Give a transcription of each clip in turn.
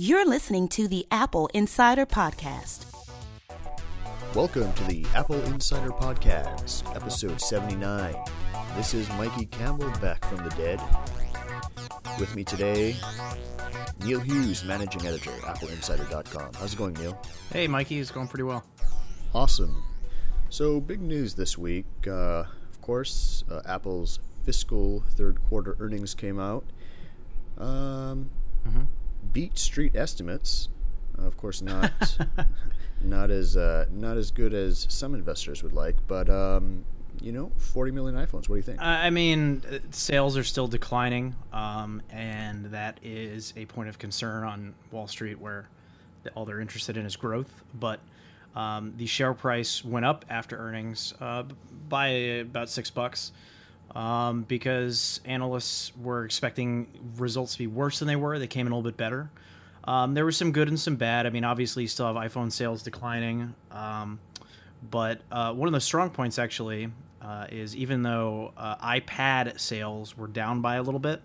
You're listening to the Apple Insider Podcast. Welcome to the Apple Insider Podcast, episode 79. This is Mikey Campbell back from the dead. With me today, Neil Hughes, managing editor, appleinsider.com. How's it going, Neil? Hey, Mikey, it's going pretty well. Awesome. So, big news this week. Uh, of course, uh, Apple's fiscal third quarter earnings came out. Um, Mm-hmm. Beat street estimates. Of course, not not as uh, not as good as some investors would like, but um, you know, 40 million iPhones. What do you think? I I mean, uh, sales are still declining, um, and that is a point of concern on Wall Street, where all they're interested in is growth. But um, the share price went up after earnings uh, by about six bucks um, because analysts were expecting results to be worse than they were. They came in a little bit better. Um, there was some good and some bad. I mean, obviously, you still have iPhone sales declining. Um, but uh, one of the strong points, actually, uh, is even though uh, iPad sales were down by a little bit,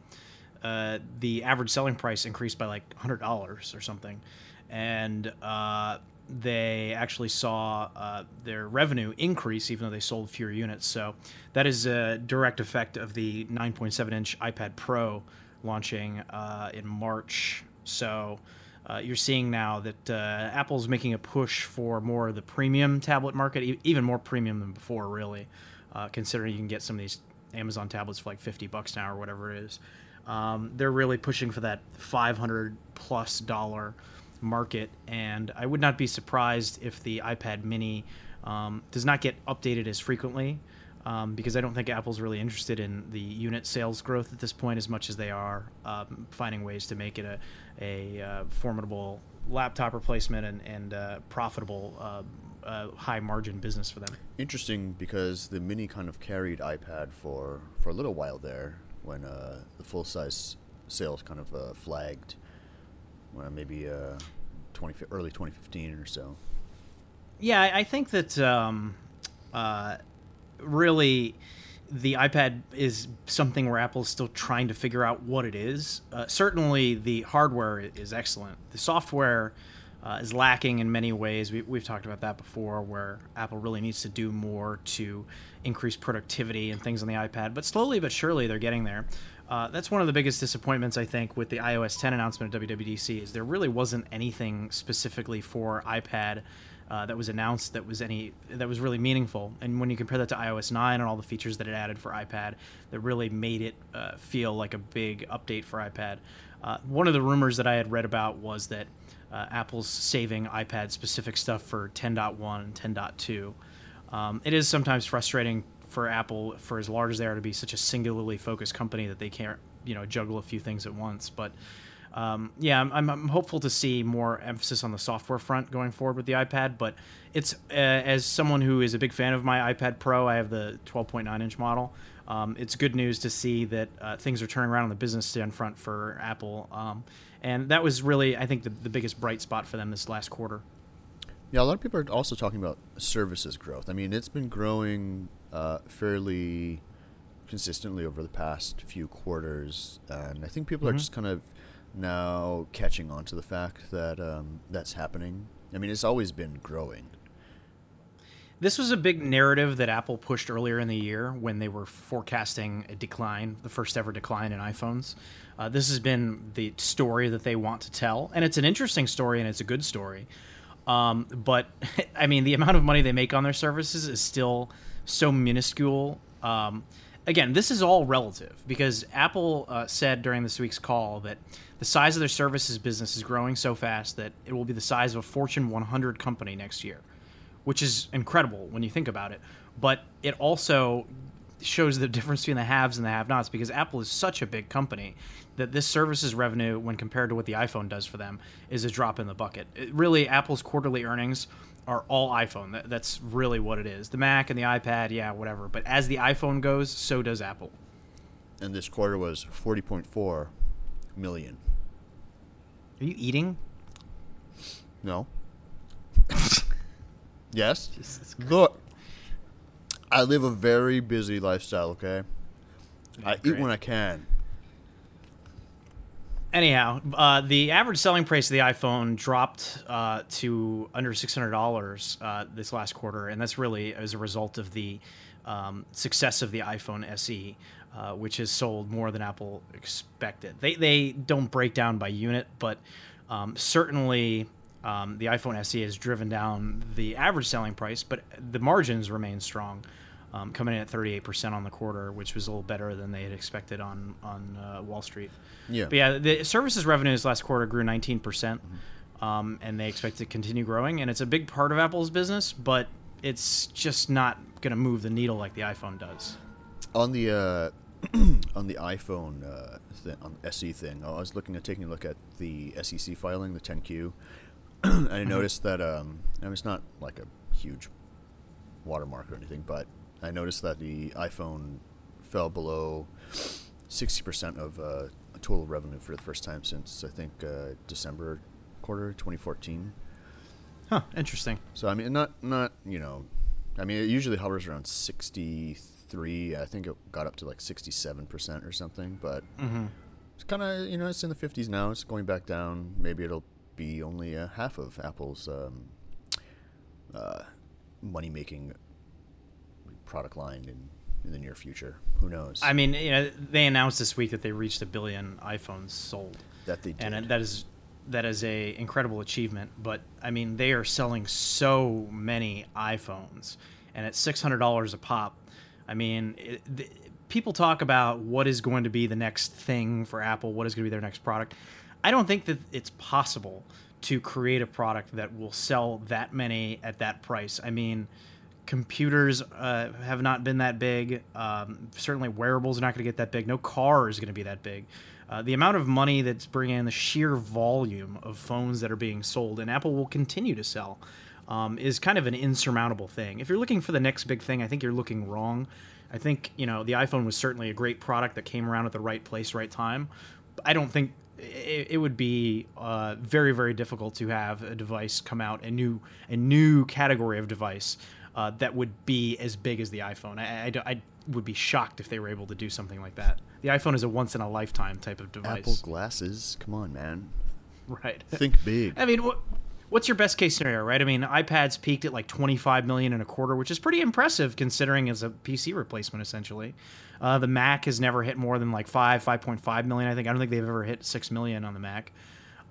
uh, the average selling price increased by like $100 or something. And uh, they actually saw uh, their revenue increase even though they sold fewer units. So that is a direct effect of the 9.7 inch iPad Pro launching uh, in March. So uh, you're seeing now that uh, Apple's making a push for more of the premium tablet market, e- even more premium than before, really, uh, considering you can get some of these Amazon tablets for like 50 bucks now or whatever it is. Um, they're really pushing for that 500 plus dollar market, and I would not be surprised if the iPad Mini um, does not get updated as frequently. Um, because I don't think Apple's really interested in the unit sales growth at this point as much as they are um, finding ways to make it a, a uh, formidable laptop replacement and, and uh, profitable uh, uh, high margin business for them. Interesting because the Mini kind of carried iPad for for a little while there when uh, the full size sales kind of uh, flagged, well, maybe uh, 20 early 2015 or so. Yeah, I think that um, uh, really the iPad is something where Apple's still trying to figure out what it is. Uh, certainly, the hardware is excellent. The software uh, is lacking in many ways. We, we've talked about that before, where Apple really needs to do more to increase productivity and things on the iPad. But slowly but surely, they're getting there. Uh, that's one of the biggest disappointments I think with the iOS 10 announcement at WWDC is there really wasn't anything specifically for iPad uh, that was announced that was any that was really meaningful. And when you compare that to iOS 9 and all the features that it added for iPad, that really made it uh, feel like a big update for iPad. Uh, one of the rumors that I had read about was that uh, Apple's saving iPad specific stuff for 10.1 and 10.2. Um, it is sometimes frustrating for Apple, for as large as they are, to be such a singularly focused company that they can't, you know, juggle a few things at once. But um, yeah, I'm, I'm, hopeful to see more emphasis on the software front going forward with the iPad. But it's uh, as someone who is a big fan of my iPad Pro, I have the 12.9 inch model. Um, it's good news to see that uh, things are turning around on the business stand front for Apple. Um, and that was really, I think, the, the biggest bright spot for them this last quarter. Yeah, a lot of people are also talking about services growth. I mean, it's been growing uh, fairly consistently over the past few quarters, and I think people are Mhm. just kind of now catching on to the fact that um, that's happening. I mean, it's always been growing. This was a big narrative that Apple pushed earlier in the year when they were forecasting a decline, the first ever decline in iPhones. Uh, this has been the story that they want to tell, and it's an interesting story and it's a good story. Um, but I mean, the amount of money they make on their services is still so minuscule. Um, again, this is all relative because Apple uh, said during this week's call that the size of their services business is growing so fast that it will be the size of a Fortune 100 company next year which is incredible when you think about it. But it also shows the difference between the haves and the have-nots because Apple is such a big company that this services revenue, when compared to what the iPhone does for them, is a drop in the bucket. It, really, Apple's quarterly earnings are all iPhone. That, that's really what it is. The Mac and the iPad, yeah, whatever. But as the iPhone goes, so does Apple. And this quarter was 40.4 million. Are you eating? No. yes. Look, I live a very busy lifestyle. Okay, I eat when I can. Anyhow, uh, the average selling price of the iPhone dropped uh, to under six hundred dollars uh, this last quarter, and that's really as a result of the um, success of the iPhone SE, uh, which has sold more than Apple expected. They they don't break down by unit, but um, certainly. Um, the iPhone SE has driven down the average selling price, but the margins remain strong um, coming in at 38% on the quarter, which was a little better than they had expected on on uh, Wall Street. Yeah. But yeah, the services revenues last quarter grew 19%, percent um, and they expect to continue growing. And it's a big part of Apple's business, but it's just not going to move the needle like the iPhone does. On the uh, on the iPhone uh, th- on the SE thing, I was looking at taking a look at the SEC filing, the 10Q, and I noticed that um, I mean, it's not like a huge watermark or anything, but I noticed that the iPhone fell below 60% of uh, total revenue for the first time since I think uh, December quarter 2014. Huh, interesting. So I mean, not not you know, I mean, it usually hovers around 63. I think it got up to like 67 percent or something, but mm-hmm. it's kind of you know it's in the 50s now. It's going back down. Maybe it'll be only a half of Apple's um, uh, money making product line in, in the near future. Who knows? I mean, you know, they announced this week that they reached a billion iPhones sold. That they did. and that is that is a incredible achievement. But I mean, they are selling so many iPhones, and at six hundred dollars a pop. I mean, it, the, people talk about what is going to be the next thing for Apple, what is going to be their next product. I don't think that it's possible to create a product that will sell that many at that price. I mean, computers uh, have not been that big. Um, certainly, wearables are not going to get that big. No car is going to be that big. Uh, the amount of money that's bringing in, the sheer volume of phones that are being sold, and Apple will continue to sell, um, is kind of an insurmountable thing. If you're looking for the next big thing, I think you're looking wrong. I think you know the iPhone was certainly a great product that came around at the right place, right time. I don't think it, it would be uh, very, very difficult to have a device come out a new a new category of device uh, that would be as big as the iPhone. I, I, I, would be shocked if they were able to do something like that. The iPhone is a once in a lifetime type of device. Apple glasses, come on, man. Right. Think big. I mean, what, what's your best case scenario, right? I mean, iPads peaked at like 25 million and a quarter, which is pretty impressive considering as a PC replacement essentially. Uh, the Mac has never hit more than like five, 5.5 million. I think I don't think they've ever hit six million on the Mac.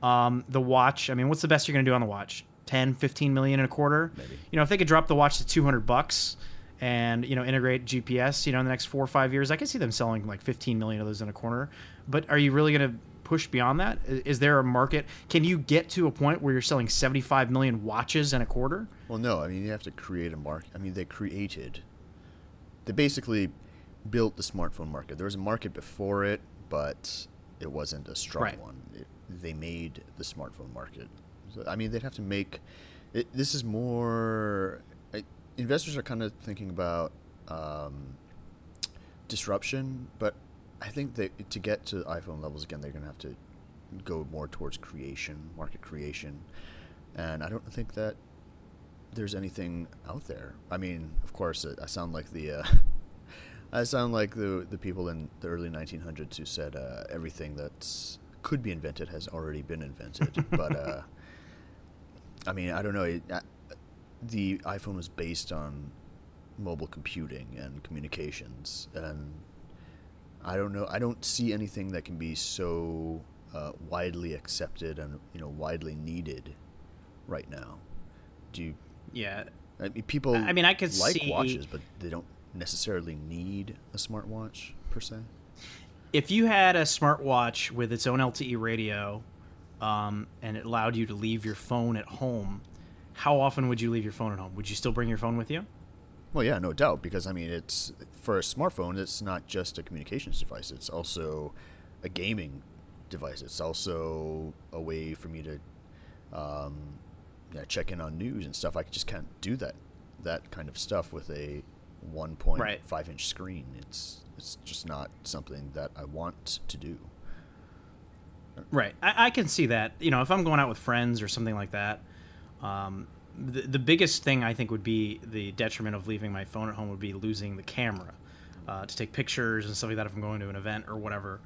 Um, the watch, I mean, what's the best you're going to do on the watch? 10, 15 million in a quarter. Maybe. You know, if they could drop the watch to 200 bucks and, you know, integrate GPS, you know, in the next four or five years, I can see them selling like 15 million of those in a corner. But are you really going to push beyond that? Is there a market? Can you get to a point where you're selling 75 million watches in a quarter? Well, no. I mean, you have to create a market. I mean, they created, they basically built the smartphone market. There was a market before it, but it wasn't a strong right. one. It, they made the smartphone market. I mean, they'd have to make. It, this is more. I, investors are kind of thinking about um, disruption, but I think that to get to iPhone levels again, they're going to have to go more towards creation, market creation, and I don't think that there's anything out there. I mean, of course, I sound like the. Uh, I sound like the the people in the early 1900s who said uh, everything that's could be invented has already been invented. but uh, I mean, I don't know. It, uh, the iPhone was based on mobile computing and communications, and I don't know. I don't see anything that can be so uh, widely accepted and you know widely needed right now. Do you? Yeah. I mean, people. I mean, I could like see... watches, but they don't necessarily need a smartwatch per se. If you had a smartwatch with its own LTE radio, um, and it allowed you to leave your phone at home, how often would you leave your phone at home? Would you still bring your phone with you? Well, yeah, no doubt, because I mean, it's for a smartphone. It's not just a communications device; it's also a gaming device. It's also a way for me to um, yeah, check in on news and stuff. I just can't do that that kind of stuff with a 1.5 right. inch screen. It's it's just not something that I want to do. Right, I, I, can see that. You know, if I'm going out with friends or something like that, um, the the biggest thing I think would be the detriment of leaving my phone at home would be losing the camera uh, to take pictures and stuff like that if I'm going to an event or whatever.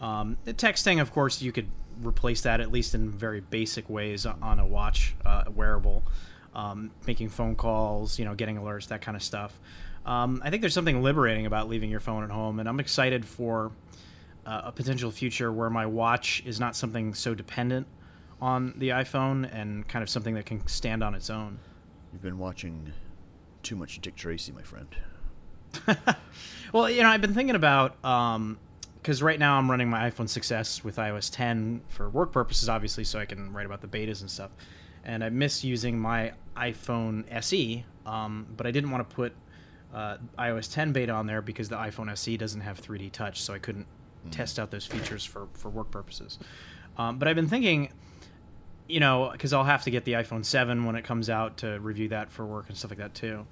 Um, the texting, of course, you could replace that at least in very basic ways on a watch uh, wearable, um, making phone calls, you know, getting alerts, that kind of stuff. Um, I think there's something liberating about leaving your phone at home, and I'm excited for uh, a potential future where my watch is not something so dependent on the iPhone and kind of something that can stand on its own. You've been watching too much Dick Tracy, my friend. well, you know, I've been thinking about because um, right now I'm running my iPhone 6s with iOS 10 for work purposes, obviously, so I can write about the betas and stuff. And I miss using my iPhone SE, um, but I didn't want to put uh, iOS 10 beta on there because the iPhone SE doesn't have 3D Touch, so I couldn't mm. test out those features for for work purposes. Um, but I've been thinking, you know, because I'll have to get the iPhone 7 when it comes out to review that for work and stuff like that too.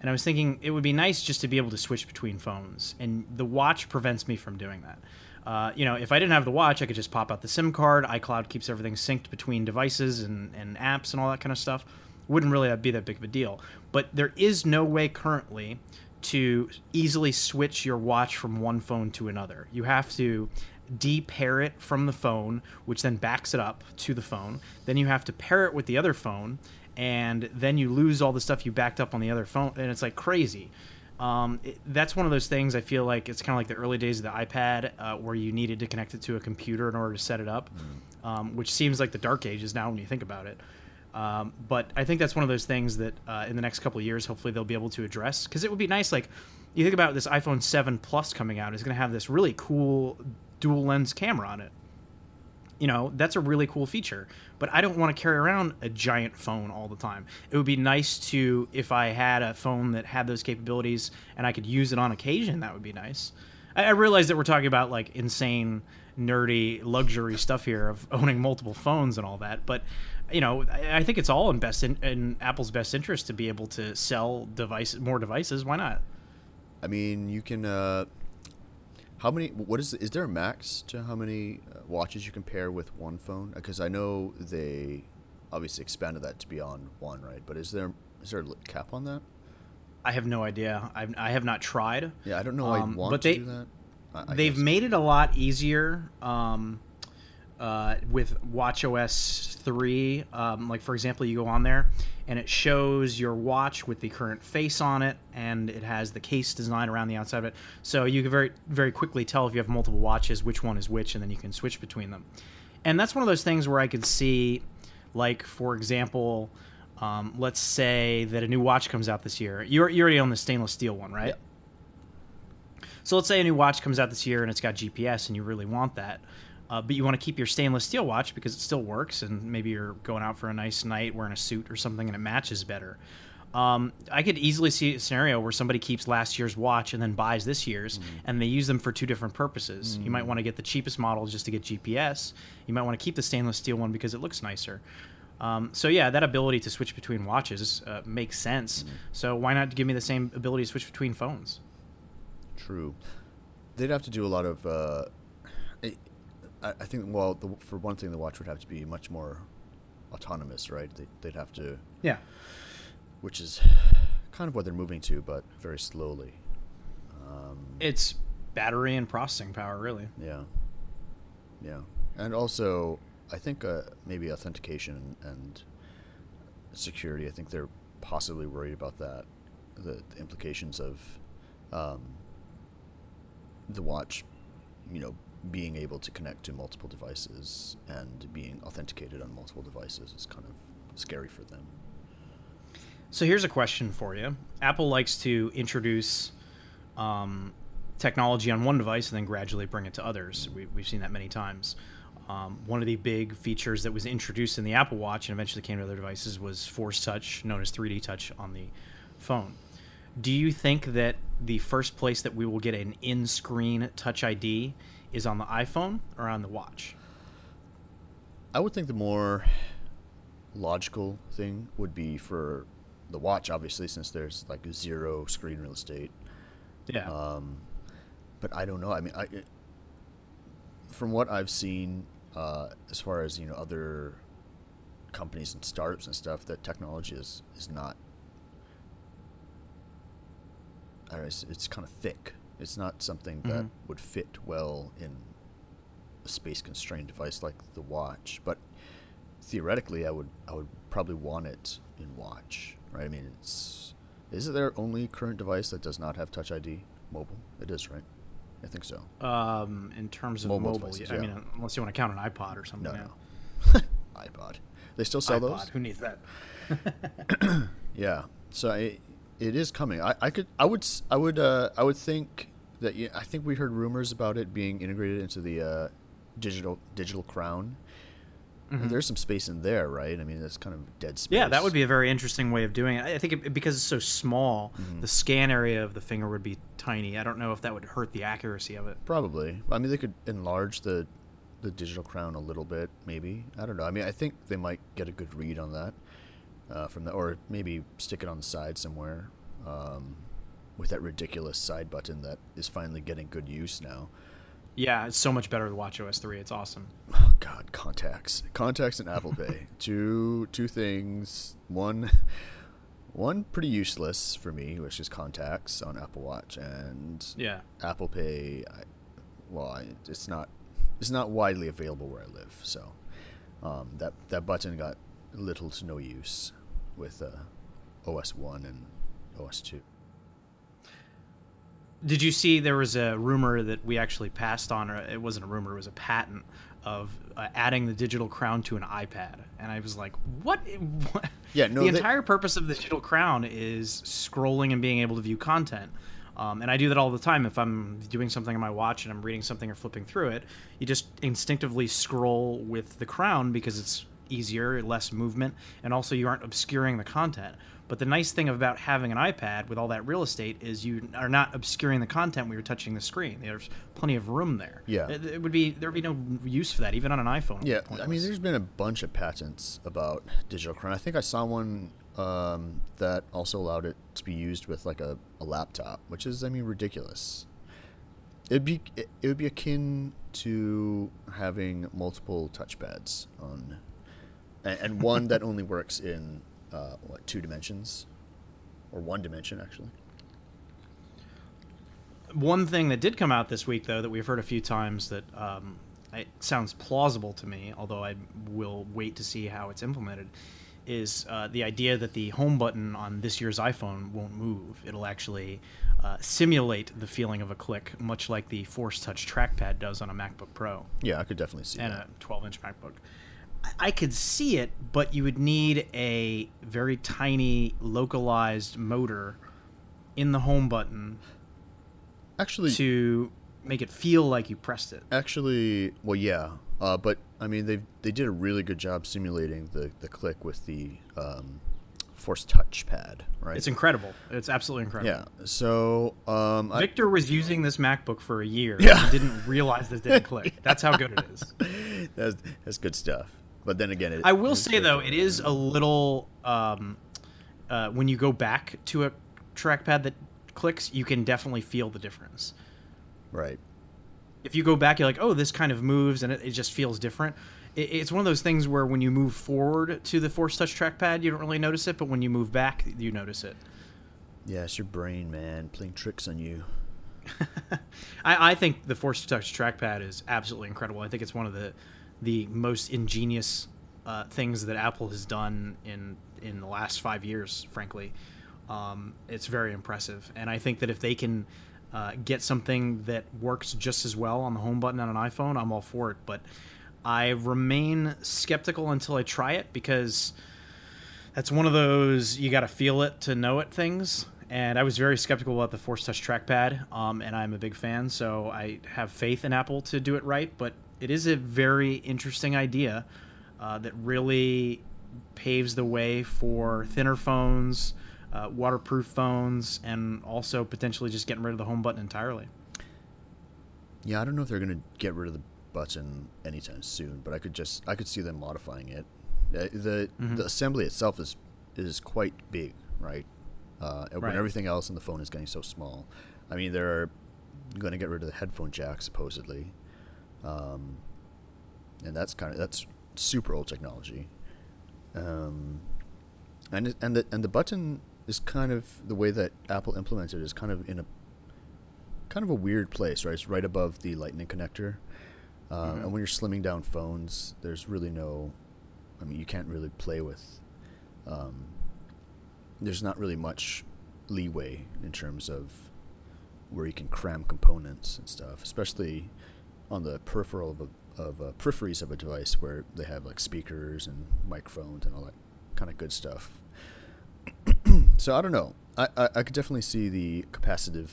And I was thinking it would be nice just to be able to switch between phones, and the watch prevents me from doing that. Uh, you know, if I didn't have the watch, I could just pop out the SIM card. iCloud keeps everything synced between devices and, and apps and all that kind of stuff. Wouldn't really be that big of a deal. But there is no way currently to easily switch your watch from one phone to another. You have to de-pair it from the phone, which then backs it up to the phone. Then you have to pair it with the other phone, and then you lose all the stuff you backed up on the other phone, and it's like crazy. Um, it, that's one of those things I feel like it's kind of like the early days of the iPad, uh, where you needed to connect it to a computer in order to set it up, mm. um, which seems like the dark ages now when you think about it. Um, but I think that's one of those things that uh, in the next couple of years, hopefully they'll be able to address because it would be nice. Like you think about this iPhone 7 Plus coming out is going to have this really cool dual lens camera on it. You know, that's a really cool feature, but I don't want to carry around a giant phone all the time. It would be nice to, if I had a phone that had those capabilities and I could use it on occasion, that would be nice. I, I realize that we're talking about like insane, nerdy, luxury stuff here of owning multiple phones and all that, but you know, I think it's all in best in, in, Apple's best interest to be able to sell devices, more devices. Why not? I mean, you can. Uh, how many? What is? Is there a max to how many uh, watches you can pair with one phone? Because I know they obviously expanded that to beyond one, right? But is there is there a cap on that? I have no idea. I've, I have not tried. Yeah, I don't know. Um, I want but they, to do that. I, I they've guess. made it a lot easier. Um, uh, with WatchOS 3. Um, like, for example, you go on there and it shows your watch with the current face on it, and it has the case design around the outside of it. So you can very, very quickly tell if you have multiple watches which one is which, and then you can switch between them. And that's one of those things where I could see, like, for example, um, let's say that a new watch comes out this year. You're, you already own the stainless steel one, right? Yeah. So let's say a new watch comes out this year and it's got GPS, and you really want that uh, but you want to keep your stainless steel watch because it still works, and maybe you're going out for a nice night wearing a suit or something, and it matches better. Um, I could easily see a scenario where somebody keeps last year's watch and then buys this year's, mm. and they use them for two different purposes. Mm. You might mm. want to get the cheapest model just to get GPS. You might want to keep the stainless steel one because it looks nicer. Um, so yeah, that ability to switch between watches uh, makes sense. Mm. So why not give me the same ability to switch between phones? True. They'd have to do a lot of. Uh, I, I think well, the, for one thing, the watch would have to be much more autonomous, right? They, they'd have to. Yeah. Which is kind of what they're moving to, but very slowly. Um, it's battery and processing power, really. Yeah. Yeah, and also I think uh, maybe authentication and security. I think they're possibly worried about that, the, the implications of um, the watch, you know, being able to connect to multiple devices and being authenticated on multiple devices is kind of scary for them. So here's a question for you. Apple likes to introduce um, technology on one device and then gradually bring it to others. We, have seen that many times. Um, one of the big features that was introduced in the Apple Watch and eventually came to other devices was Force Touch, known as 3D Touch on the phone. Do you think that the first place that we will get an in screen Touch ID is on the iPhone or on the watch? I would think the more logical thing would be for the watch, obviously, since there's like zero screen real estate. Yeah. Um, but I don't know. I mean, I, it, from what I've seen, uh, as far as you know, other companies and startups and stuff, that technology is is not. I don't know, it's, it's kind of thick. It's not something that mm-hmm. would fit well in a space constrained device like the watch. But theoretically, I would I would probably want it in watch, right? I mean, it's is it their only current device that does not have Touch ID mobile? It is, right? I think so. Um, in terms of Mobile mobile, devices, I mean, unless you want to count an iPod or something. No, no. iPod. They still sell iPod, those? Who needs that? Yeah. So I, it is coming. I, I could I would I would uh, I would think that yeah, I think we heard rumors about it being integrated into the uh, digital digital crown. And There's some space in there, right? I mean, that's kind of dead space. Mm-hmm. Yeah, that would be a very interesting way of doing it. I I think it, because it's so small, Mm-hmm. the scan area of the finger would be tiny. I don't know if that would hurt the accuracy of it. probably. I mean, they could enlarge the the digital crown a little bit, maybe. I don't know. I mean, I think they might get a good read on that uh, from that, or maybe stick it on the side somewhere um, with that ridiculous side button that is finally getting good use now. Yeah, it's so much better with WatchOS 3. It's awesome. Oh God, contacts, contacts, and Apple Pay. two two things. One one pretty useless for me, which is contacts on Apple Watch, and Yeah. Apple Pay. I, well, I, it's not it's not widely available where I live, so um, that that button got little to no use with uh, OS one and OS two. Did you see there was a rumor that we actually passed on, or it wasn't a rumor, it was a patent of uh, adding the digital crown to an iPad? And I was like, what? what? Yeah, no, The they- entire purpose of the digital crown is scrolling and being able to view content. Um, and I do that all the time. If I'm doing something on my watch and I'm reading something or flipping through it, you just instinctively scroll with the crown because it's easier, less movement, and also you aren't obscuring the content. But the nice thing about having an iPad with all that real estate is you are not obscuring the content when you're touching the screen. There's plenty of room there. Yeah. it, it would be there would be no use for that even on an iPhone. Yeah, I mean, there's been a bunch of patents about digital crown. I think I saw one um, that also allowed it to be used with like a, a laptop, which is, I mean, ridiculous. It'd be it, it would be akin to having multiple touchpads on, and, and one that only works in uh, what two dimensions, or one dimension actually. One thing that did come out this week, though, that we've heard a few times that um, it sounds plausible to me, although I will wait to see how it's implemented, is uh, the idea that the home button on this year's iPhone won't move. It'll actually uh, simulate the feeling of a click, much like the Force Touch trackpad does on a MacBook Pro Yeah, I could definitely see and that. And a 12-inch MacBook. I- I could see it, but you would need a very tiny localized motor in the home button Actually, to make it feel like you pressed it. Actually, well, yeah, uh, but I mean, they they did a really good job simulating the, the click with the um, Force Touchpad, right? It's incredible. It's absolutely incredible. yeah. So, um, I, Victor was using this MacBook for a year Yeah. and didn't realize that it didn't click. That's how good it is. that's that's good stuff. But then again, it, I will say though, it is a little um, uh, when you go back to a trackpad that clicks, you can definitely feel the difference. right. if you go back, you're like, oh, this kind of moves, and it, it just feels different. It, it's one of those things where when you move forward to the Force Touch trackpad, you don't really notice it, but when you move back, you notice it. Yeah, it's your brain, man, playing tricks on you. I, I think the Force Touch trackpad is absolutely incredible. I think it's one of the the most ingenious uh, things that Apple has done in in the last five years. Frankly, um, it's very impressive, and I think that if they can uh, get something that works just as well on the home button on an iPhone, I'm all for it. But I remain skeptical until I try it because that's one of those you got to feel it to know it things. And I was very skeptical about the Force Touch trackpad, um, and I'm a big fan, so I have faith in Apple to do it right. But it is a very interesting idea uh, that really paves the way for thinner phones, uh, waterproof phones, and also potentially just getting rid of the home button entirely. Yeah, I don't know if they're gonna get rid of the button anytime soon, but I could just I could see them modifying it. Uh, the Mm-hmm. the assembly itself is is quite big, right? Uh, when Right. everything else in the phone is getting so small. I mean, they're going to get rid of the headphone jack supposedly, um, and that's kind of that's super old technology. Um, and it- and the and the button is kind of the way that Apple implemented it is kind of in a kind of a weird place, right? It's right above the Lightning connector. Uh, mm-hmm. And when you're slimming down phones, there's really no, I mean, you can't really play with. Um, there's not really much leeway in terms of where you can cram components and stuff, especially on the peripheral of a, of a peripheries of a device where they have like speakers and microphones and all that kind of good stuff. so I don't know. I, I, I could definitely see the capacitive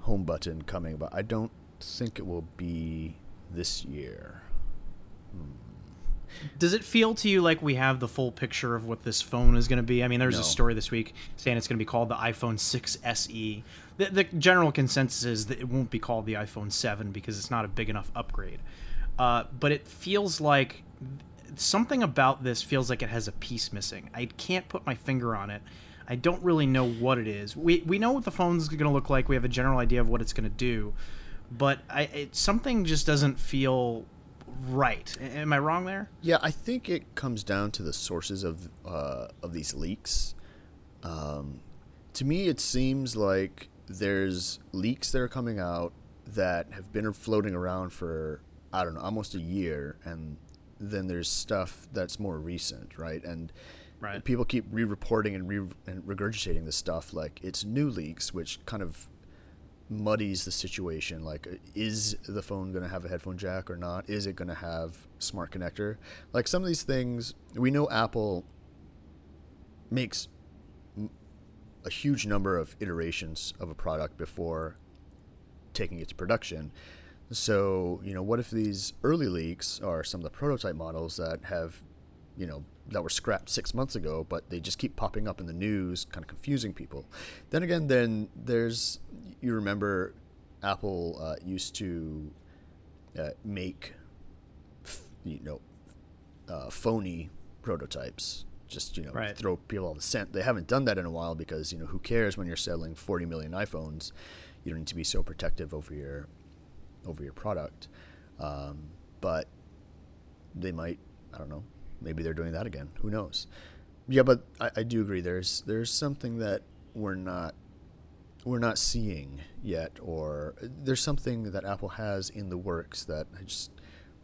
home button coming, but I don't think it will be this year. Hmm. Does it feel to you like we have the full picture of what this phone is going to be? I mean, there's no. a story this week saying it's going to be called the iPhone 6 SE. The, the, general consensus is that it won't be called the iPhone 7 because it's not a big enough upgrade. Uh, but it feels like something about this feels like it has a piece missing. I can't put my finger on it. I don't really know what it is. We we know what the phone's going to look like. We have a general idea of what it's going to do, but I it, something just doesn't feel right. Am I wrong there? Yeah, I think it comes down to the sources of uh, of these leaks. Um, to me, it seems like there's leaks that are coming out that have been floating around for I don't know almost a year, and then there's stuff that's more recent, right? And right. people keep re-reporting and, re- and regurgitating this stuff like it's new leaks, which kind of muddies the situation. Like, is the phone going to have a headphone jack or not? Is it going to have smart connector? Like some of these things, we know Apple makes a huge number of iterations of a product before taking it to production. So, you know, what if these early leaks are some of the prototype models that have, you know, that were scrapped six months ago, but they just keep popping up in the news, kind of confusing people. Then again, then there's you remember Apple uh, used to uh, make you know uh, phony prototypes just you know right. throw people all the scent. They haven't done that in a while because you know who cares when you're selling 40 million iPhones? You don't need to be so protective over your over your product. Um, but they might I don't know maybe they're doing that again. Who knows? Yeah but I, I do agree. There's there's something that we're not we're not seeing yet, or there's something that Apple has in the works that I just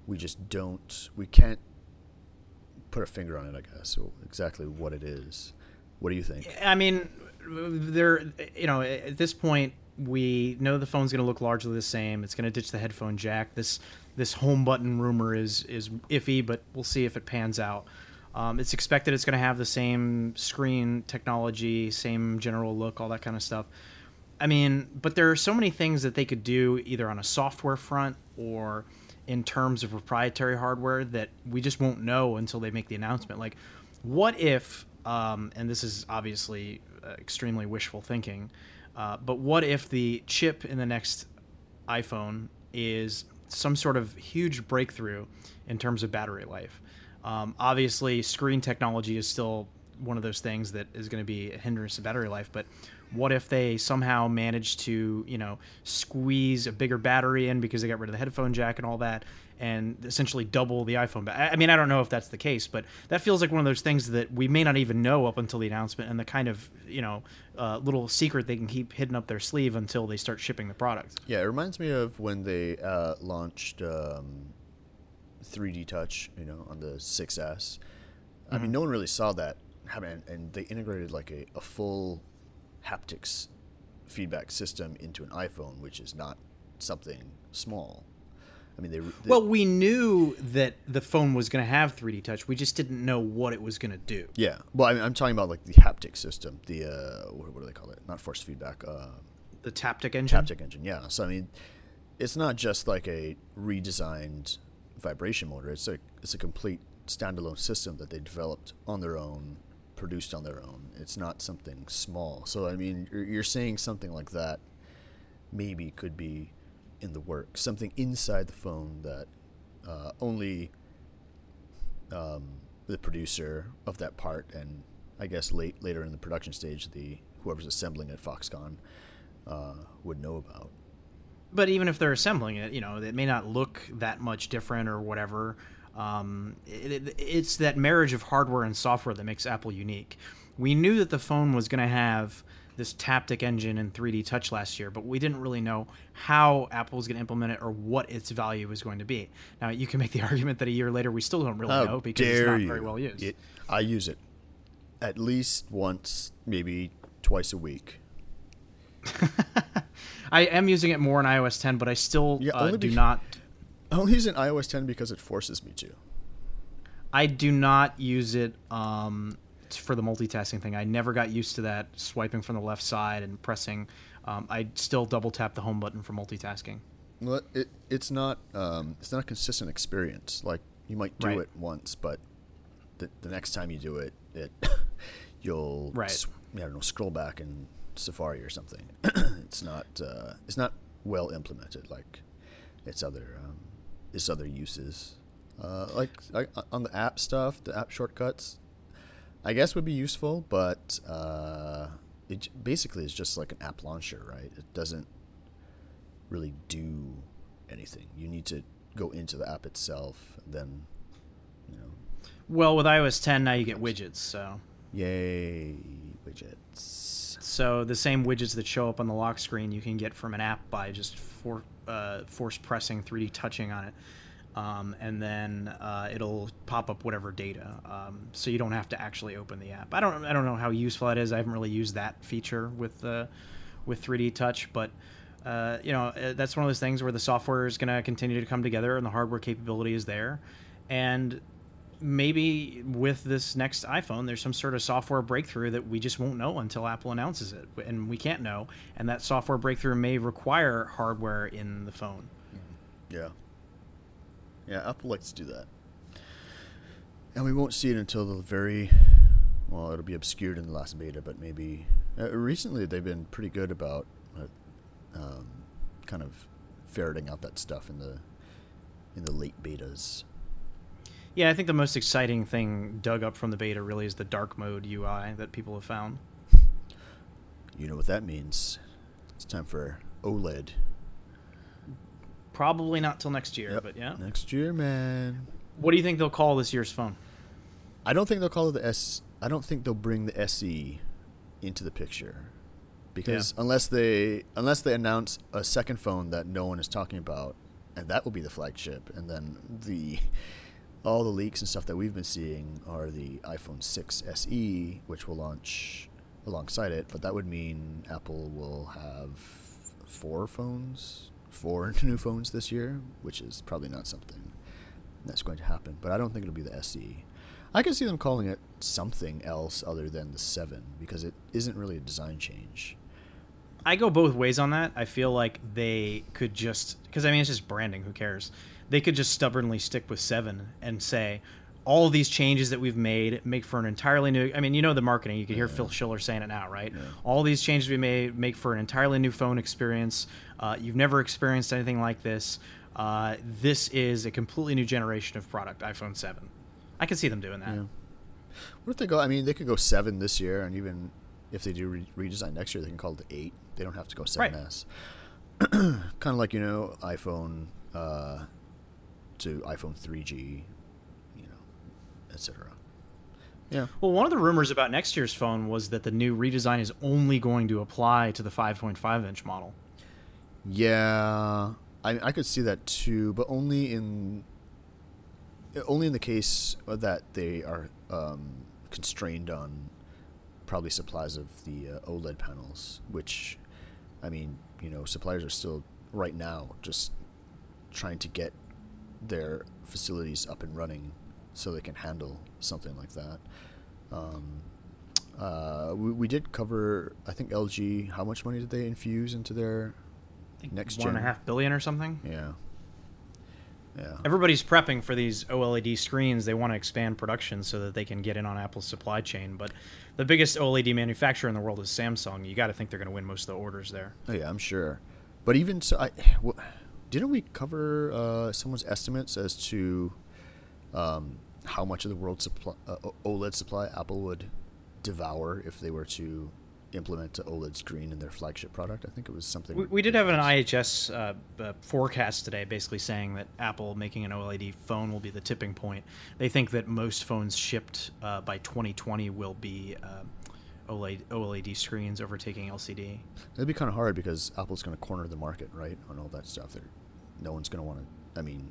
we just don't we can't put a finger on it. I guess exactly what it is. What do you think? I mean, there you know at this point we know the phone's going to look largely the same. It's going to ditch the headphone jack. This this home button rumor is is iffy, but we'll see if it pans out. Um, it's expected it's going to have the same screen technology, same general look, all that kind of stuff. I mean, but there are so many things that they could do either on a software front or in terms of proprietary hardware that we just won't know until they make the announcement. Like, what if, um, and this is obviously uh, extremely wishful thinking, uh, but what if the chip in the next iPhone is some sort of huge breakthrough in terms of battery life? Um, obviously, screen technology is still one of those things that is going to be a hindrance to battery life, but what if they somehow manage to you know squeeze a bigger battery in because they got rid of the headphone jack and all that and essentially double the iphone i mean i don't know if that's the case but that feels like one of those things that we may not even know up until the announcement and the kind of you know uh, little secret they can keep hidden up their sleeve until they start shipping the product yeah it reminds me of when they uh, launched um, 3d touch you know on the 6s mm-hmm. i mean mm-hmm. no one really saw that happen and they integrated like a, a full haptics feedback system into an iPhone, which is not something small. I mean, they, they well, we knew that the phone was going to have 3D touch. We just didn't know what it was going to do. Yeah. Well, I mean, I'm talking about like the haptic system. The uh, what, what do they call it? Not force feedback. Uh, the Taptic engine. Taptic engine. Yeah. So I mean, it's not just like a redesigned vibration motor. It's a it's a complete standalone system that they developed on their own produced on their own. It's not something small. So I mean, you're, you're saying something like that maybe could be in the work, something inside the phone that uh, only um, the producer of that part and I guess late later in the production stage, the whoever's assembling it, Foxconn, uh, would know about. But even if they're assembling it, you know, it may not look that much different or whatever. Um, it, it, it's that marriage of hardware and software that makes Apple unique. We knew that the phone was going to have this Taptic engine and 3D Touch last year, but we didn't really know how Apple was going to implement it or what its value was going to be. Now you can make the argument that a year later we still don't really How know because it's not you. very well used. It, I use it at least once, maybe twice a week. I am using it more in iOS 10, but I still Yeah, uh, do not. I only use iOS 10 because it forces me to. I do not use it um, for the multitasking thing. I never got used to that swiping from the left side and pressing. Um, I still double tap the home button for multitasking. Well, it, it's not um, it's not a consistent experience. Like you might do Right. it once, but the, the next time you do it, it you'll Right. s- I don't know scroll back in Safari or something. it's not uh, it's not well implemented like its other um, its other uses. Uh, like, like on the app stuff, the app shortcuts, I guess would be useful, but uh, it basically is just like an app launcher, right? It doesn't really do anything. You need to go into the app itself, then, you know, Well, with iOS 10 now you get widgets, so yay widgets. so the same widgets that show up on the lock screen you can get from an app by just for, uh, force pressing 3D touching on it. Um, and then uh, it'll pop up whatever data, um, so you don't have to actually open the app. I don't, I don't know how useful that is. I haven't really used that feature with uh, with 3D Touch, but uh, you know uh, that's one of those things where the software is going to continue to come together and the hardware capability is there, and maybe with this next iPhone, there's some sort of software breakthrough that we just won't know until Apple announces it, and we can't know. And that software breakthrough may require hardware in the phone. Yeah. Yeah, Apple likes to do that. And we won't see it until the very well, it'll be obscured in the last beta, but maybe uh, recently they've been pretty good about uh, um, kind of ferreting out that stuff in the in the late betas. Yeah, I think the most exciting thing dug up from the beta really is the dark mode UI that people have found. You know what that means? It's time for OLED. Probably not till next year, Yep. but yeah. Next year, man. What do you think they'll call this year's phone? I don't think they'll call it the S. I don't think they'll bring the SE into the picture because Yeah. unless they unless they announce a second phone that no one is talking about, and that will be the flagship, and then the all the leaks and stuff that we've been seeing are the iPhone 6 SE, which will launch alongside it. But that would mean Apple will have four phones, four new phones this year, which is probably not something that's going to happen. But I don't think it'll be the SE. I can see them calling it something else other than the 7 because it isn't really a design change. I go both ways on that. I feel like they could just because I mean it's just branding. Who cares? They could just stubbornly stick with seven and say all of these changes that we've made make for an entirely new. I mean, you know the marketing. You can hear Phil Schiller saying it now, right? All these changes we made make for an entirely new phone experience. Uh, you've never experienced anything like this. Uh, this is a completely new generation of product, iPhone seven. I can see them doing that. Yeah. What if they go? I mean, they could go seven this year, and even if they do re- redesign next year, they can call it the eight. They don't have to go Right. 7S. kind of like you know iPhone uh, to iPhone 3G, you know, etc. Yeah. Well, one of the rumors about next year's phone was that the new redesign is only going to apply to the 5.5 inch model. Yeah, I I could see that too, but only in only in the case that they are um, constrained on probably supplies of the uh, OLED panels, which I mean, you know, suppliers are still right now just trying to get their facilities up and running so they can handle something like that. Um, uh, we, we did cover, I think LG. How much money did they infuse into their next One and a half billion or something. Yeah. Yeah. Everybody's prepping for these OLED screens. They want to expand production so that they can get in on Apple's supply chain. But the biggest OLED manufacturer in the world is Samsung. You got to think they're going to win most of the orders there. Oh, yeah, I'm sure. But even so, I w- didn't we cover uh, someone's estimates as to um, how much of the world's supply, uh, OLED supply Apple would devour if they were to implement OLED screen in their flagship product? I think it was something. We, we did have an. IHS uh, uh, forecast today, basically saying that Apple making an OLED phone will be the tipping point. They think that most phones shipped uh, by 2020 will be uh, OLED OLED screens overtaking LCD. It'd be kind of hard because Apple's going to corner the market, right, on all that stuff. They're, no one's going to want to. I mean,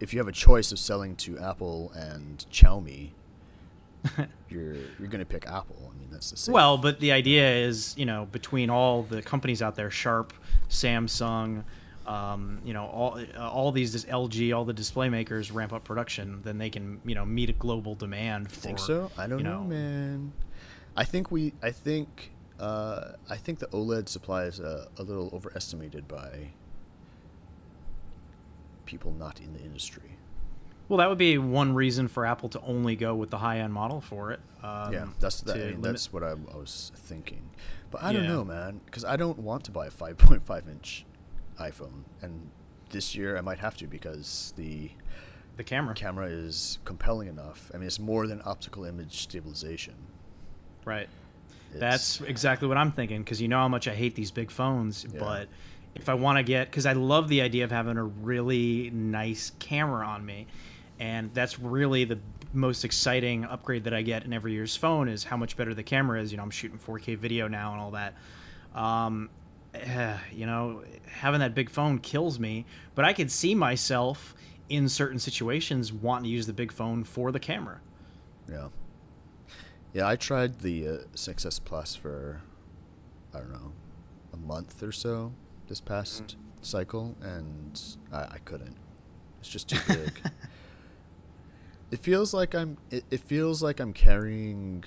if you have a choice of selling to Apple and Xiaomi, you're you're going to pick Apple. I mean, that's the same. Well, but the idea is, you know, between all the companies out there, Sharp, Samsung, um, you know, all uh, all these this LG, all the display makers ramp up production, then they can, you know, meet a global demand. For, think so? I don't you know, man. I think we. I think. Uh, I think the OLED supply is a, a little overestimated by people not in the industry. Well, that would be one reason for Apple to only go with the high-end model for it. Um, yeah, that's that, I mean, that's what I, I was thinking. But I don't know, man, because I don't want to buy a 5.5 inch iPhone, and this year I might have to because the the camera. camera is compelling enough. I mean, it's more than optical image stabilization. Right. It's- That's exactly what I'm thinking because you know how much I hate these big phones. Yeah. But if I want to get, because I love the idea of having a really nice camera on me, and that's really the most exciting upgrade that I get in every year's phone is how much better the camera is. You know, I'm shooting 4K video now and all that. Um, eh, you know, having that big phone kills me, but I could see myself in certain situations wanting to use the big phone for the camera. Yeah. Yeah, I tried the uh, 6S Plus for, I don't know, a month or so this past Mm. cycle, and I, I couldn't. It's just too big. it feels like I'm. It, it feels like I'm carrying.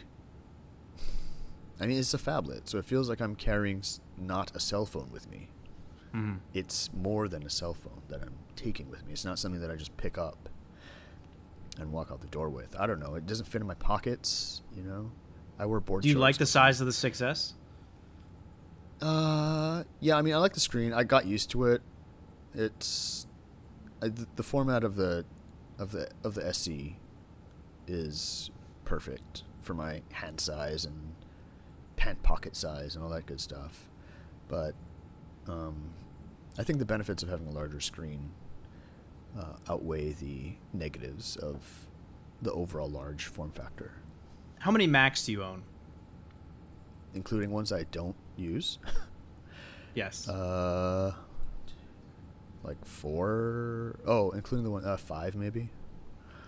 I mean, it's a phablet, so it feels like I'm carrying not a cell phone with me. Mhm. It's more than a cell phone that I'm taking with me. It's not something that I just pick up and walk out the door with. I don't know. It doesn't fit in my pockets. You know, I wear board. Shorts. Do you like the size of the 6S? Uh, yeah. I mean, I like the screen. I got used to it. It's I, the, the format of the of the of the SE is perfect for my hand size and pant pocket size and all that good stuff. But um, I think the benefits of having a larger screen uh, outweigh the negatives of the overall large form factor, How many Macs do you own? including ones I don't use. Yes. Uh, like four oh including the one uh, five maybe.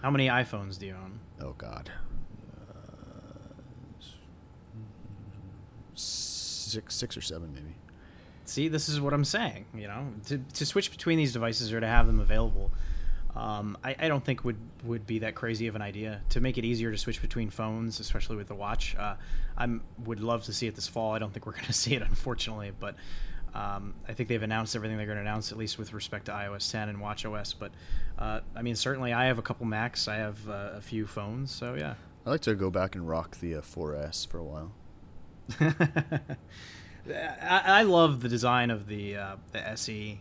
How many iPhones do you own? Oh God. Uh, six, six or seven maybe. See, this is what I'm saying. You know, to, to switch between these devices or to have them available, um, I, I don't think would would be that crazy of an idea. To make it easier to switch between phones, especially with the watch, uh, I'm would love to see it this fall. I don't think we're going to see it, unfortunately, but. Um, I think they've announced everything they're going to announce, at least with respect to iOS 10 and WatchOS. But uh, I mean, certainly, I have a couple Macs. I have uh, a few phones. So yeah. I like to go back and rock the uh, 4S for a while. I, I love the design of the uh, the SE,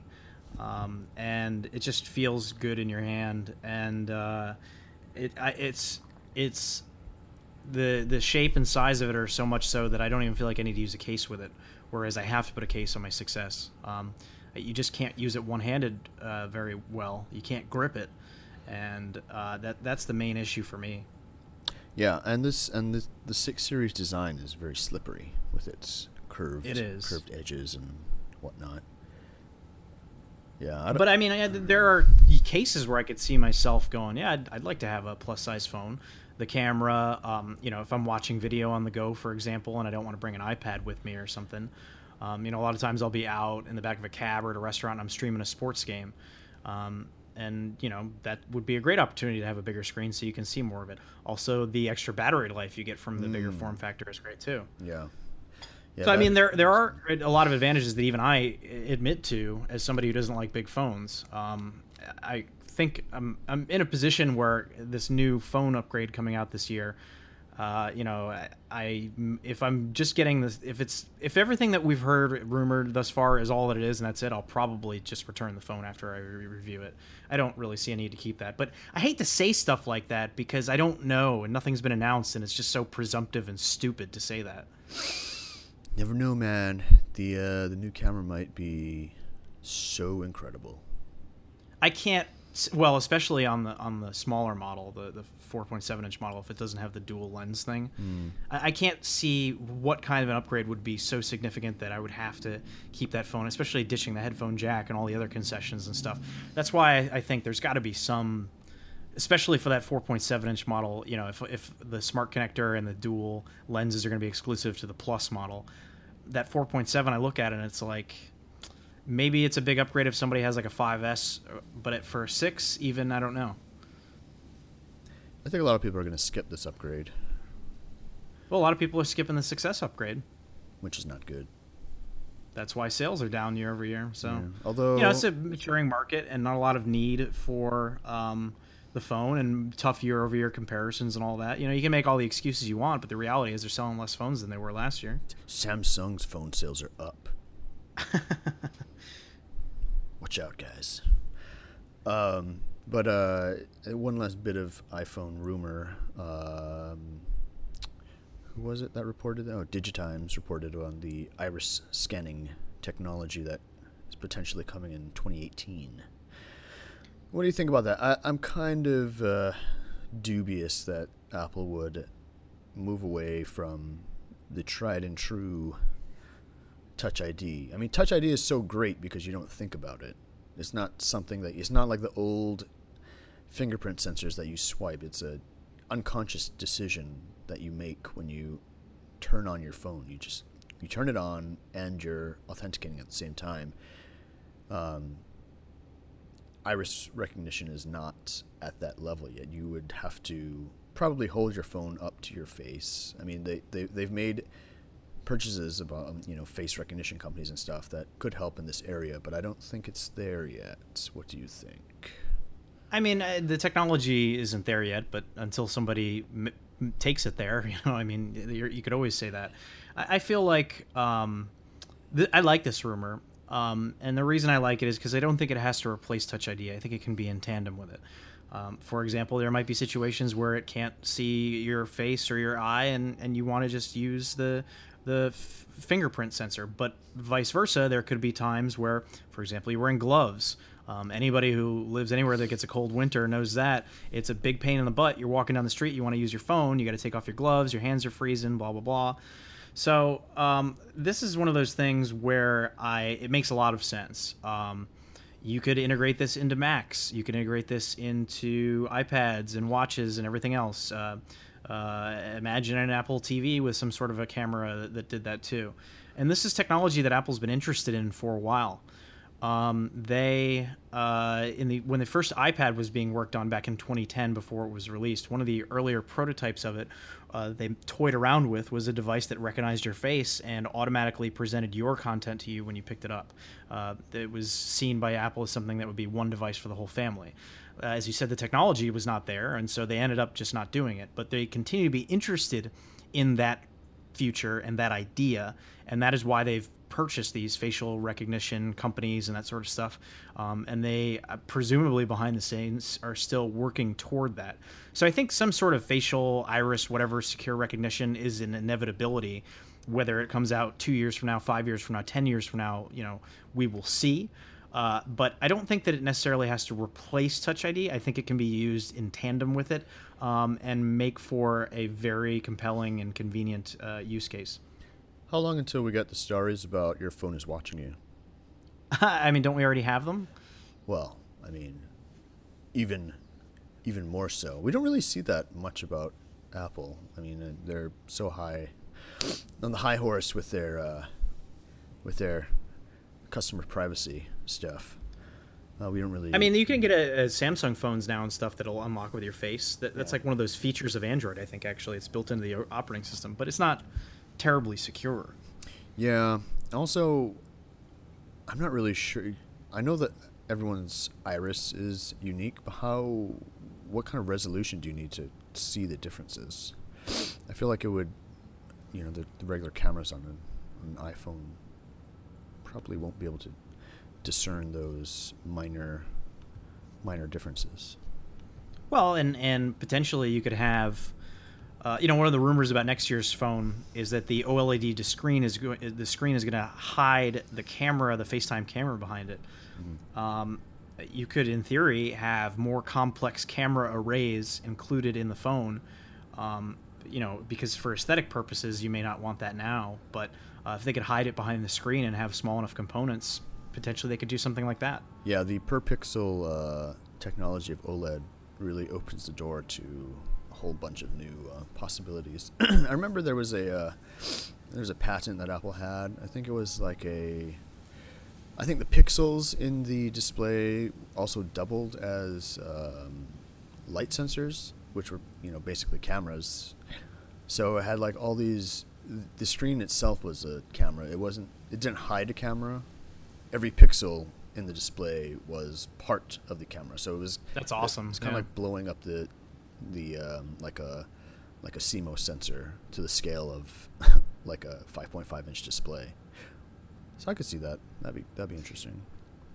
um, and it just feels good in your hand, and uh, it I, it's it's the the shape and size of it are so much so that I don't even feel like I need to use a case with it, whereas I have to put a case on my 6S. Um, you just can't use it one-handed uh, very well. You can't grip it, and uh, that that's the main issue for me. Yeah, and this and this, the six series design is very slippery with its curved It is. curved edges and whatnot. Yeah, I But I mean, I, there are cases where I could see myself going, yeah, I'd, I'd like to have a plus size phone. The camera, um, you know, if I'm watching video on the go, for example, and I don't want to bring an iPad with me or something, um, you know, a lot of times I'll be out in the back of a cab or at a restaurant and I'm streaming a sports game. Um, and, you know, that would be a great opportunity to have a bigger screen so you can see more of it. Also, the extra battery life you get from the bigger form factor is great too. yeah. Yeah, So I mean, there there are a lot of advantages that even I admit to as somebody who doesn't like big phones. Um, I think I'm I'm in a position where this new phone upgrade coming out this year. Uh, you know, I, I if I'm just getting this, if it's if everything that we've heard rumored thus far is all that it is, and that's it, I'll probably just return the phone after I re- review it. I don't really see a need to keep that, but I hate to say stuff like that because I don't know and nothing's been announced, and it's just so presumptive and stupid to say that. Never know, man. The uh, the new camera might be so incredible. I can't Well, especially on the on the smaller model, the the 4.7 inch model, if it doesn't have the dual lens thing, I, I can't see what kind of an upgrade would be so significant that I would have to keep that phone, especially ditching the headphone jack and all the other concessions and stuff. That's why I, I think there's got to be some, especially for that 4.7 inch model. You know, if if the smart connector and the dual lenses are going to be exclusive to the Plus model, that 4.7, I look at it and it's like maybe it's a big upgrade if somebody has like a 5S, but at, for a 6, even, I don't know. I think a lot of people are going to skip this upgrade, Well, a lot of people are skipping the 6S upgrade. which is not good. That's why sales are down year over year. So, Yeah. Although you know, it's a maturing market and not a lot of need for um, the phone and tough year over year comparisons and all that. You know, you can make all the excuses you want, but the reality is they're selling less phones than they were last year. Samsung's phone sales are up. Watch out, guys. Um, but uh, one last bit of iPhone rumor. Um, who was it that reported? Oh, Digitimes reported on the iris scanning technology that is potentially coming in 2018. What do you think about that? I, I'm kind of uh, dubious that Apple would move away from the tried and true Touch ID. I mean, Touch ID is so great because you don't think about it. It's not something that it's not like the old fingerprint sensors that you swipe. It's a unconscious decision that you make when you turn on your phone. You just you turn it on and you're authenticating at the same time. Um, iris recognition is not at that level yet. You would have to probably hold your phone up to your face. I mean, they, they they've made purchases about um, you know face recognition companies and stuff that could help in this area, but I don't think it's there yet. What do you think? I mean, uh, the technology isn't there yet, but until somebody m- takes it there, you know, I mean, you could always say that. I, I feel like um, th- I like this rumor, um, and the reason I like it is because I don't think it has to replace Touch ID. I think it can be in tandem with it. Um, for example, there might be situations where it can't see your face or your eye, and, and you want to just use the the f- fingerprint sensor. But vice versa, there could be times where, for example, you're wearing gloves. Um, anybody who lives anywhere that gets a cold winter knows that it's a big pain in the butt. You're walking down the street, you want to use your phone, you got to take off your gloves, your hands are freezing, blah blah blah. So um, this is one of those things where I it makes a lot of sense. Um, you could integrate this into Macs. You could integrate this into iPads and watches and everything else. Uh, uh, imagine an Apple TV with some sort of a camera that, that did that too. And this is technology that Apple's been interested in for a while. Um, they uh, in the when the first iPad was being worked on back in 2010 before it was released, one of the earlier prototypes of it uh, they toyed around with was a device that recognized your face and automatically presented your content to you when you picked it up. Uh, it was seen by Apple as something that would be one device for the whole family. Uh, as you said, the technology was not there, and so they ended up just not doing it. But they continue to be interested in that future and that idea, and that is why they've purchased these facial recognition companies and that sort of stuff. Um, and they uh, presumably behind the scenes are still working toward that. So I think some sort of facial iris, whatever secure recognition is an inevitability. Whether it comes out two years from now, five years from now, ten years from now, you know, we will see. Uh, but I don't think that it necessarily has to replace Touch ID. I think it can be used in tandem with it um, and make for a very compelling and convenient uh, use case. How long until we get the stories about your phone is watching you? I mean, don't we already have them? Well, I mean, even even more so. We don't really see that much about Apple. I mean, uh, they're so high on the high horse with their uh, with their customer privacy stuff. Uh, we don't really. I mean, you can get a, a Samsung phones now and stuff that'll unlock with your face. That, that's Yeah. like one of those features of Android. I think actually it's built into the operating system, but it's not terribly secure. Yeah. Also, I'm not really sure. I know that everyone's iris is unique, but how? What kind of resolution do you need to see the differences? I feel like it would, you know, the, the regular cameras on an, an iPhone probably won't be able to discern those minor, minor differences. Well, and and potentially you could have, uh, you know, one of the rumors about next year's phone is that the OLED screen is going, the screen is going to hide the camera, the FaceTime camera behind it. Um, you could, in theory, have more complex camera arrays included in the phone. Um, you know, because for aesthetic purposes, you may not want that now, but uh, if they could hide it behind the screen and have small enough components, potentially they could do something like that. Yeah, the per pixel uh, technology of OLED really opens the door to whole bunch of new uh, possibilities. I remember there was a uh, there was a patent that Apple had. I think it was like a I think the pixels in the display also doubled as um, light sensors, which were you know basically cameras. So it had like all these. The screen itself was a camera. It wasn't. It didn't hide a camera. Every pixel in the display was part of the camera. So it was. That's awesome. It's kind yeah. of like blowing up the, the um, like a, like a CMOS sensor to the scale of, like a 5.5 inch display. So I could see that. That'd be that'd be interesting.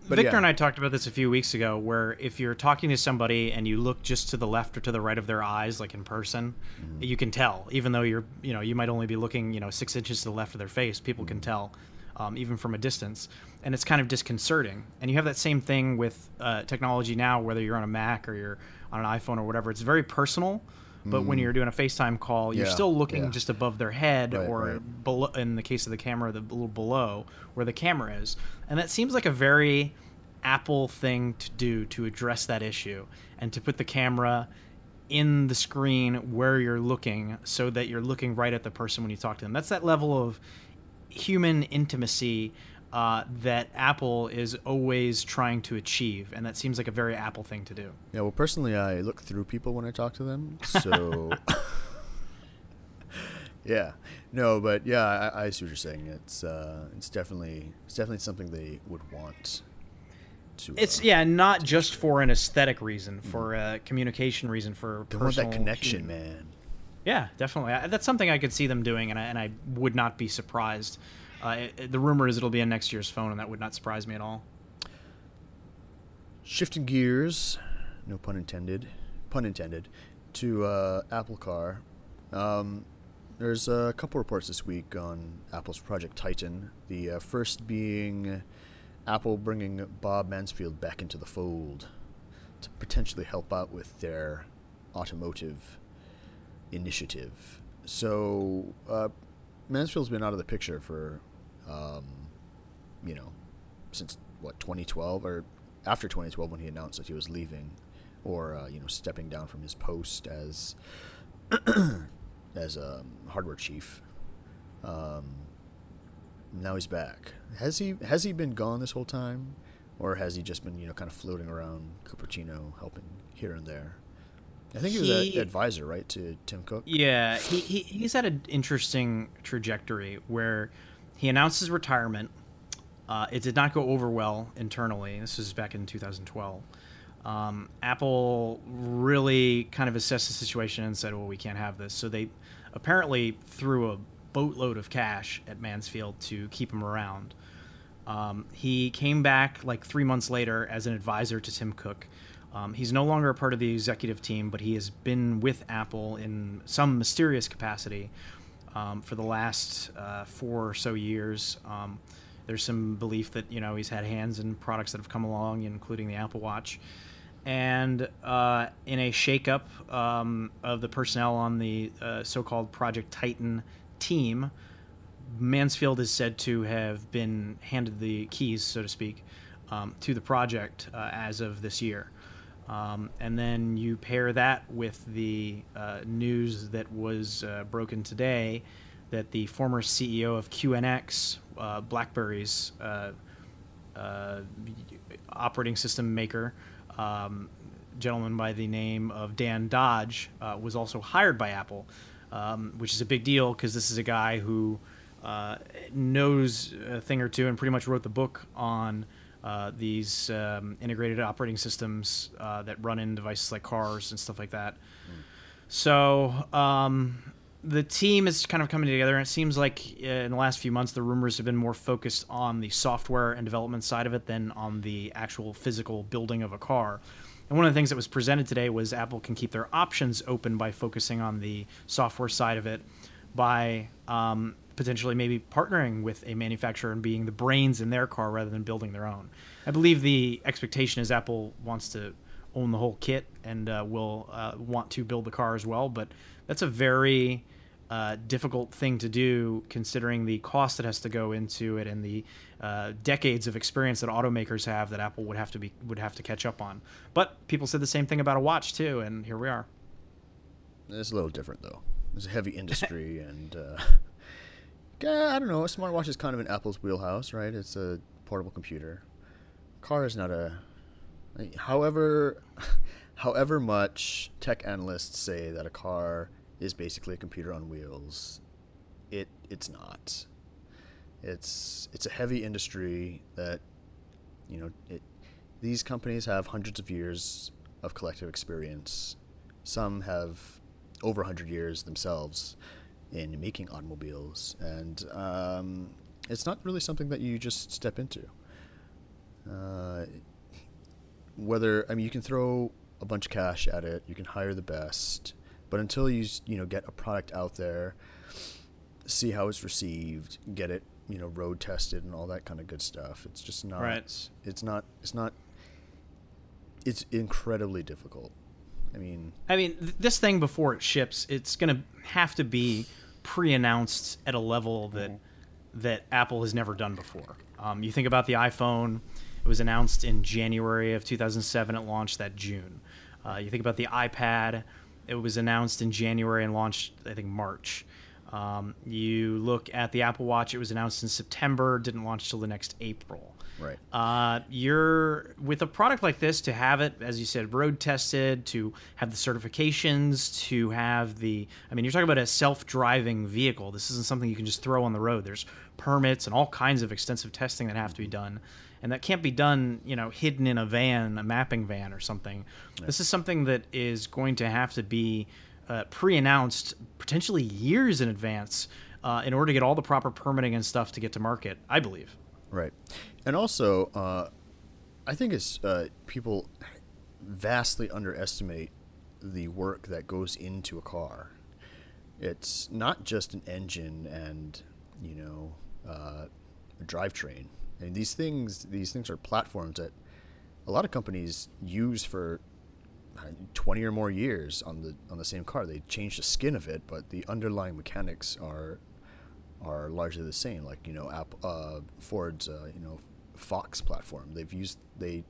But Victor yeah. and I talked about this a few weeks ago, where if you're talking to somebody and you look just to the left or to the right of their eyes, like in person, mm-hmm. you can tell. Even though you're, you know, you might only be looking, you know, six inches to the left of their face, people mm-hmm. can tell, um, even from a distance, and it's kind of disconcerting. And you have that same thing with uh, technology now, whether you're on a Mac or you're on an iPhone or whatever. It's very personal. But mm. when you're doing a FaceTime call, you're yeah, still looking yeah. just above their head, right, or right. below. In the case of the camera, the little below where the camera is, and that seems like a very Apple thing to do to address that issue and to put the camera in the screen where you're looking so that you're looking right at the person when you talk to them. That's that level of human intimacy uh, that Apple is always trying to achieve, and that seems like a very Apple thing to do. Yeah, well, personally, I look through people when I talk to them, so yeah, no, but yeah, I, I, see what you're saying. It's uh, it's definitely it's definitely something they would want. To, it's uh, yeah, not just for an aesthetic reason, for mm-hmm. a communication reason, for they want that connection, man. Yeah, definitely. That's something I could see them doing, and I, and I would not be surprised uh, it, the rumor is it'll be in next year's phone, and that would not surprise me at all. Shifting gears, no pun intended, pun intended, to uh, Apple Car. Um, there's a couple reports this week on Apple's Project Titan. The uh, first being Apple bringing Bob Mansfield back into the fold to potentially help out with their automotive initiative. So uh, Mansfield's been out of the picture for um, you know, since what 2012 or after 2012 when he announced that he was leaving, or uh, you know, stepping down from his post as as a hardware chief. Um, now he's back. Has he has he been gone this whole time, or has he just been you know kind of floating around Cupertino, helping here and there? I think he was an advisor, right, to Tim Cook. Yeah, he, he he's had an interesting trajectory where he announced his retirement. Uh, it did not go over well internally. This was back in 2012. Um, Apple really kind of assessed the situation and said, "Well, we can't have this." So they apparently threw a boatload of cash at Mansfield to keep him around. Um, he came back like three months later as an advisor to Tim Cook. Um, he's no longer a part of the executive team, but he has been with Apple in some mysterious capacity um, for the last uh, four or so years. Um, there's some belief that you know he's had hands in products that have come along, including the Apple Watch. And uh, in a shakeup um, of the personnel on the uh, so-called Project Titan team, Mansfield is said to have been handed the keys, so to speak, um, to the project uh, as of this year. Um, and then you pair that with the uh, news that was uh, broken today that the former CEO of QNX, uh, BlackBerry's uh, uh, operating system maker, um, gentleman by the name of Dan Dodge, uh, was also hired by Apple, um, which is a big deal because this is a guy who knows a thing or two and pretty much wrote the book on uh, these um, integrated operating systems uh, that run in devices like cars and stuff like that. Mm. So um, the team is kind of coming together, and it seems like uh, in the last few months the rumors have been more focused on the software and development side of it than on the actual physical building of a car. And one of the things that was presented today was Apple can keep their options open by focusing on the software side of it by um, potentially maybe partnering with a manufacturer and being the brains in their car rather than building their own. I believe the expectation is Apple wants to own the whole kit and uh, will uh, want to build the car as well, but that's a very uh, difficult thing to do considering the cost that has to go into it and the uh, decades of experience that automakers have that Apple would have to be would have to catch up on. But people said the same thing about a watch too, and here we are. It's a little different though. It's a heavy industry, and uh, I don't know. A smartwatch is kind of in Apple's wheelhouse, right? It's a portable computer. Car is not a. However, however much tech analysts say that a car is basically a computer on wheels. It it's not. It's it's a heavy industry that you know it these companies have hundreds of years of collective experience. Some have over 100 years themselves in making automobiles, and um, it's not really something that you just step into. Uh, whether I mean, you can throw a bunch of cash at it, you can hire the best, but until you you know get a product out there, see how it's received, get it you know road tested and all that kind of good stuff, it's just not. Right. It's not. It's not. It's incredibly difficult. I mean, I mean, th- this thing before it ships, it's going to have to be pre-announced at a level that mm-hmm. that Apple has never done before. Um, you think about the iPhone; it was announced in January of 2007. It launched that June. Uh, you think about the iPad; it was announced in January and launched, I think, March. Um, you look at the Apple Watch; it was announced in September, didn't launch till the next April. Right. Uh, you're with a product like this to have it, as you said, road tested, to have the certifications, to have the. I mean, you're talking about a self-driving vehicle. This isn't something you can just throw on the road. There's permits and all kinds of extensive testing that have to be done and that can't be done, you know, hidden in a van, a mapping van or something. Yeah. This is something that is going to have to be uh, pre-announced, potentially years in advance, uh, in order to get all the proper permitting and stuff to get to market. I believe. Right, and also, uh, I think it's uh, people vastly underestimate the work that goes into a car. It's not just an engine and you know uh, a drivetrain I mean, these things these things are platforms that a lot of companies use for 20 or more years on the on the same car. They change the skin of it, but the underlying mechanics are are largely the same. Like you know, uh, Ford's uh, you know Fox platform. They've used they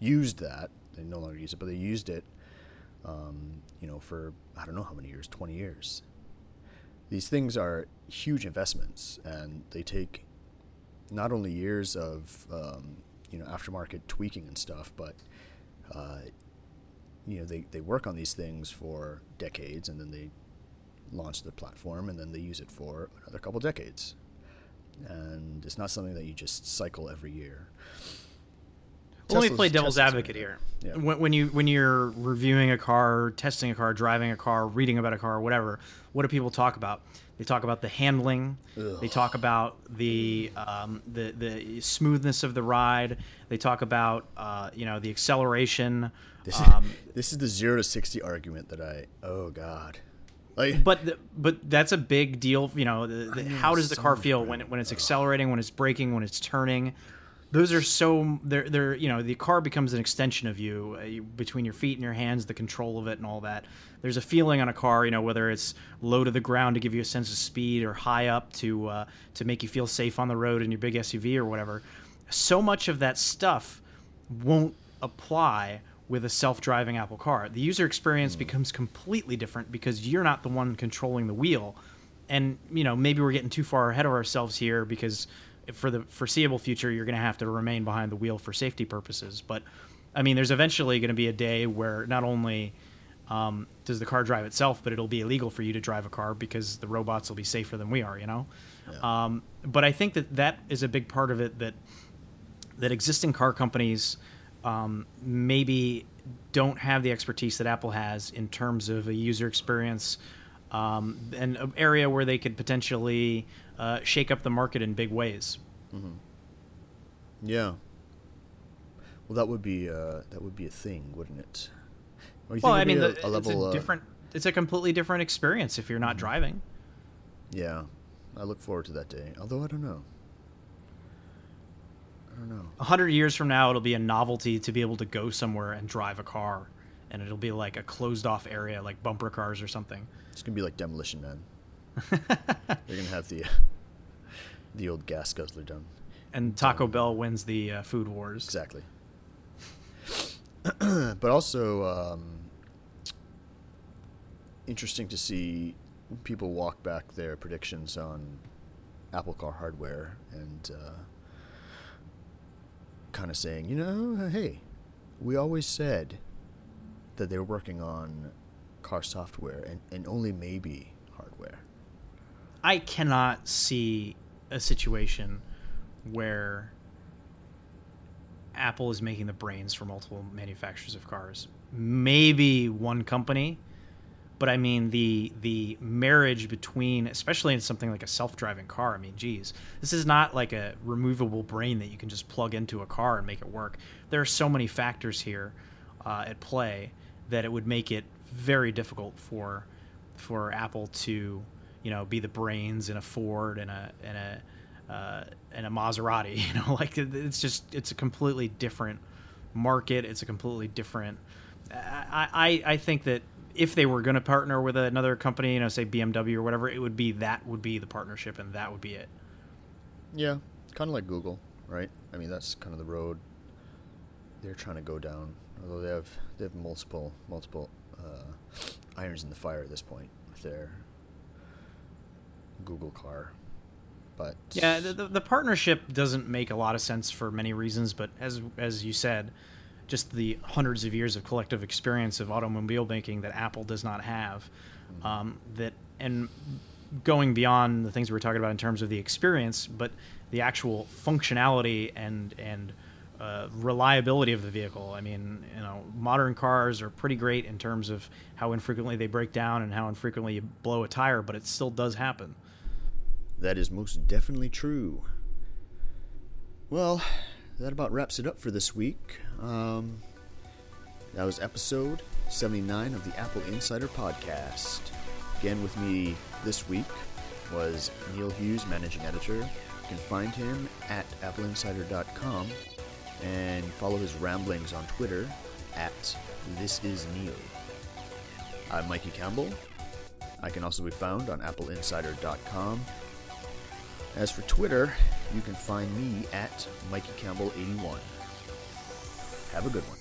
used that. They no longer use it, but they used it. Um, you know, for I don't know how many years, 20 years. These things are huge investments, and they take not only years of um, you know aftermarket tweaking and stuff, but uh, you know they, they work on these things for decades and then they launch the platform and then they use it for another couple decades. And it's not something that you just cycle every year. Well, let me play devil's Tesla's advocate here. Yeah. When, when, you when you're reviewing a car, testing a car, driving a car, reading about a car, whatever, what do people talk about? They talk about the handling. Ugh. They talk about the, um, the the smoothness of the ride. They talk about uh, you know the acceleration. This, um, is, this is the zero to sixty argument that I. Oh God. Like, but the, but that's a big deal. You know, the, the, how does the car feel when it, when it's accelerating, when it's braking, when it's turning? those are so they're they're you know the car becomes an extension of you, uh, you, between your feet and your hands the control of it and all that there's a feeling on a car you know whether it's low to the ground to give you a sense of speed or high up to uh, to make you feel safe on the road in your big SUV or whatever so much of that stuff won't apply with a self-driving Apple car the user experience mm. becomes completely different because you're not the one controlling the wheel and you know maybe we're getting too far ahead of ourselves here because for the foreseeable future, you're going to have to remain behind the wheel for safety purposes. But I mean, there's eventually going to be a day where not only um, does the car drive itself, but it'll be illegal for you to drive a car because the robots will be safer than we are. You know. Yeah. Um, but I think that that is a big part of it that that existing car companies um, maybe don't have the expertise that Apple has in terms of a user experience um, and an area where they could potentially uh, shake up the market in big ways. Mm-hmm. Yeah. Well, that would be uh, that would be a thing, wouldn't it? well, I mean, a, the, a level, it's a different. It's a completely different experience if you're not mm-hmm. driving. Yeah, I look forward to that day. Although I don't know. I don't know. A hundred years from now, it'll be a novelty to be able to go somewhere and drive a car, and it'll be like a closed-off area, like bumper cars or something. It's gonna be like Demolition Man. They're gonna have the the old gas guzzler done. And Taco Bell wins the uh, food wars. Exactly. but also um, interesting to see people walk back their predictions on Apple Car hardware and uh, kind of saying, you know, hey, we always said that they were working on car software and, and only maybe hardware. I cannot see a situation where Apple is making the brains for multiple manufacturers of cars. Maybe one company, but I mean the the marriage between, especially in something like a self-driving car. I mean, geez, this is not like a removable brain that you can just plug into a car and make it work. There are so many factors here uh, at play that it would make it very difficult for for Apple to, you know, be the brains in a Ford and a and a uh, and a Maserati. You know, like it's just it's a completely different market. It's a completely different. I I, I think that if they were going to partner with another company, you know, say BMW or whatever, it would be that would be the partnership, and that would be it. Yeah, kind of like Google, right? I mean, that's kind of the road they're trying to go down. Although they have they have multiple multiple uh, irons in the fire at this point with their Google car. But yeah, the, the, the partnership doesn't make a lot of sense for many reasons. But as as you said, just the hundreds of years of collective experience of automobile making that Apple does not have. Um, that and going beyond the things we were talking about in terms of the experience, but the actual functionality and and uh, reliability of the vehicle. I mean, you know, modern cars are pretty great in terms of how infrequently they break down and how infrequently you blow a tire, but it still does happen. That is most definitely true. Well, that about wraps it up for this week. Um, that was episode 79 of the AppleInsider Podcast. Again, with me this week was Neil Hughes, managing editor. You can find him at appleinsider.com and follow his ramblings on Twitter at This Is Neil. I'm Mikey Campbell. I can also be found on appleinsider.com. As for Twitter, you can find me at Mikey Campbell81. Have a good one.